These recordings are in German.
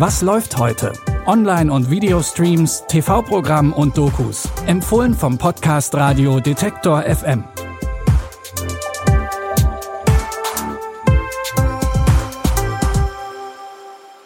Was läuft heute? Online- und Videostreams, TV-Programm und Dokus. Empfohlen vom Podcast Radio Detektor FM.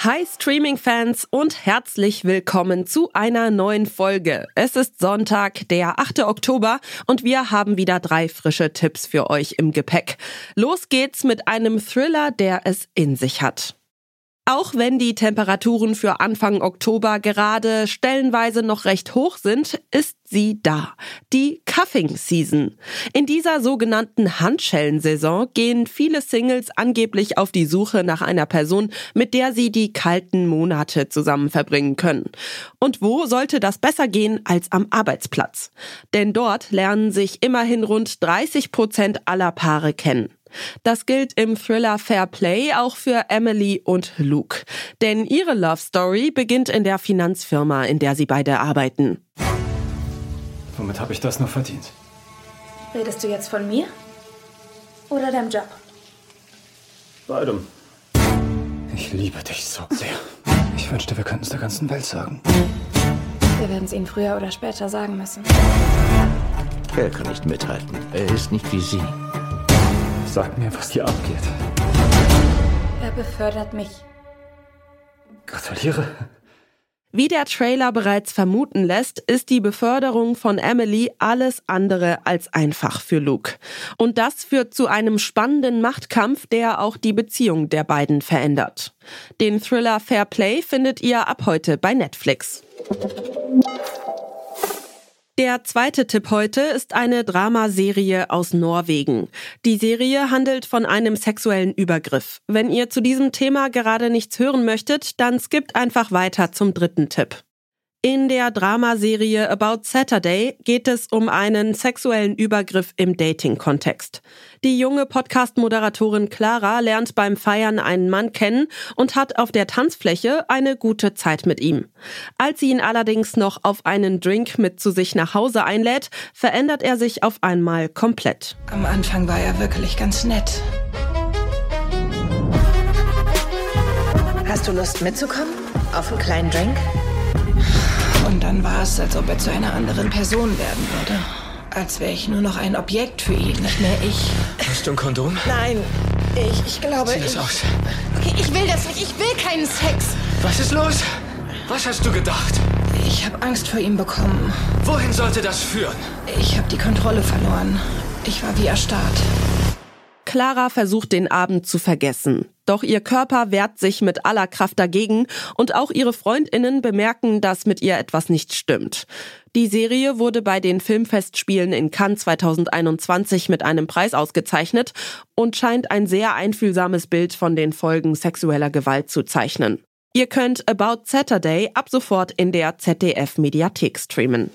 Hi Streaming-Fans und herzlich willkommen zu einer neuen Folge. Es ist Sonntag, der 8. Oktober und wir haben wieder drei frische Tipps für euch im Gepäck. Los geht's mit einem Thriller, der es in sich hat. Auch wenn die Temperaturen für Anfang Oktober gerade stellenweise noch recht hoch sind, ist sie da. Die Cuffing Season. In dieser sogenannten Handschellensaison gehen viele Singles angeblich auf die Suche nach einer Person, mit der sie die kalten Monate zusammen verbringen können. Und wo sollte das besser gehen als am Arbeitsplatz? Denn dort lernen sich immerhin rund 30 Prozent aller Paare kennen. Das gilt im Thriller Fair Play auch für Emily und Luke. Denn ihre Love Story beginnt in der Finanzfirma, in der sie beide arbeiten. Womit habe ich das nur verdient? Redest du jetzt von mir? Oder deinem Job? Beidem. Ich liebe dich so sehr. Ich wünschte, wir könnten es der ganzen Welt sagen. Wir werden es ihnen früher oder später sagen müssen. Er kann nicht mithalten. Er ist nicht wie Sie. Sag mir, was hier abgeht. Er befördert mich. Gratuliere. Wie der Trailer bereits vermuten lässt, ist die Beförderung von Emily alles andere als einfach für Luke. Und das führt zu einem spannenden Machtkampf, der auch die Beziehung der beiden verändert. Den Thriller Fair Play findet ihr ab heute bei Netflix. Der zweite Tipp heute ist eine Dramaserie aus Norwegen. Die Serie handelt von einem sexuellen Übergriff. Wenn ihr zu diesem Thema gerade nichts hören möchtet, dann skippt einfach weiter zum dritten Tipp. In der Dramaserie About Saturday geht es um einen sexuellen Übergriff im Dating-Kontext. Die junge Podcast-Moderatorin Clara lernt beim Feiern einen Mann kennen und hat auf der Tanzfläche eine gute Zeit mit ihm. Als sie ihn allerdings noch auf einen Drink mit zu sich nach Hause einlädt, verändert er sich auf einmal komplett. Am Anfang war er wirklich ganz nett. Hast du Lust mitzukommen? Auf einen kleinen Drink? Und dann war es, als ob er zu einer anderen Person werden würde. Als wäre ich nur noch ein Objekt für ihn, nicht mehr ich. Hast du ein Kondom? Nein, ich, ich glaube. Zieh es ich, aus. Okay, ich will das nicht. Ich will keinen Sex. Was ist los? Was hast du gedacht? Ich habe Angst vor ihm bekommen. Wohin sollte das führen? Ich habe die Kontrolle verloren. Ich war wie erstarrt. Clara versucht den Abend zu vergessen. Doch ihr Körper wehrt sich mit aller Kraft dagegen und auch ihre Freundinnen bemerken, dass mit ihr etwas nicht stimmt. Die Serie wurde bei den Filmfestspielen in Cannes 2021 mit einem Preis ausgezeichnet und scheint ein sehr einfühlsames Bild von den Folgen sexueller Gewalt zu zeichnen. Ihr könnt About Saturday ab sofort in der ZDF Mediathek streamen.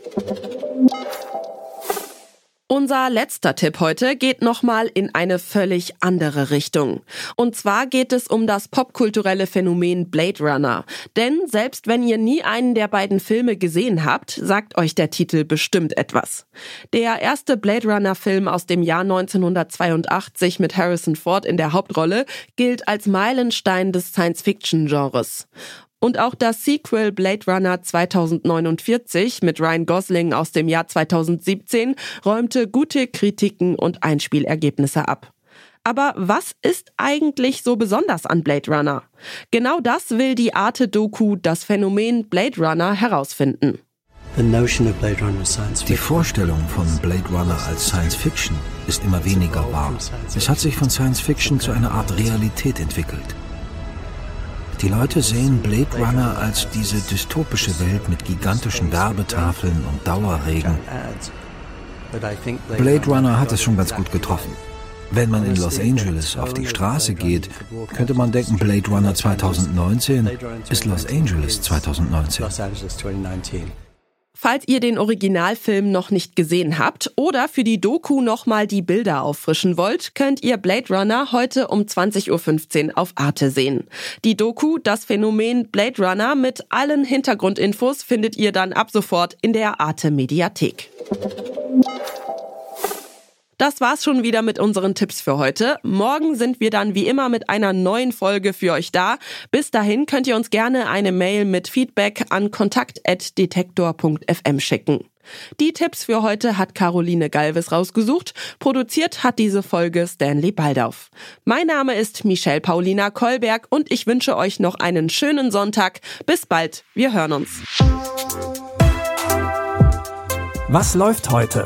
Unser letzter Tipp heute geht nochmal in eine völlig andere Richtung. Und zwar geht es um das popkulturelle Phänomen Blade Runner. Denn selbst wenn ihr nie einen der beiden Filme gesehen habt, sagt euch der Titel bestimmt etwas. Der erste Blade Runner Film aus dem Jahr 1982 mit Harrison Ford in der Hauptrolle gilt als Meilenstein des Science-Fiction-Genres. Und auch das Sequel Blade Runner 2049 mit Ryan Gosling aus dem Jahr 2017 räumte gute Kritiken und Einspielergebnisse ab. Aber was ist eigentlich so besonders an Blade Runner? Genau das will die Arte-Doku Das Phänomen Blade Runner herausfinden. Die Vorstellung von Blade Runner als Science Fiction ist immer weniger wahr. Es hat sich von Science Fiction zu einer Art Realität entwickelt. Die Leute sehen Blade Runner als diese dystopische Welt mit gigantischen Werbetafeln und Dauerregen. Blade Runner hat es schon ganz gut getroffen. Wenn man in Los Angeles auf die Straße geht, könnte man denken, Blade Runner 2019 ist Los Angeles 2019. Falls ihr den Originalfilm noch nicht gesehen habt oder für die Doku nochmal die Bilder auffrischen wollt, könnt ihr Blade Runner heute um 20.15 Uhr auf Arte sehen. Die Doku, das Phänomen Blade Runner mit allen Hintergrundinfos findet ihr dann ab sofort in der Arte Mediathek. Das war's schon wieder mit unseren Tipps für heute. Morgen sind wir dann wie immer mit einer neuen Folge für euch da. Bis dahin könnt ihr uns gerne eine Mail mit Feedback an kontakt.detektor.fm schicken. Die Tipps für heute hat Caroline Galvis rausgesucht. Produziert hat diese Folge Stanley Baldauf. Mein Name ist Michelle Paulina Kolberg und ich wünsche euch noch einen schönen Sonntag. Bis bald. Wir hören uns. Was läuft heute?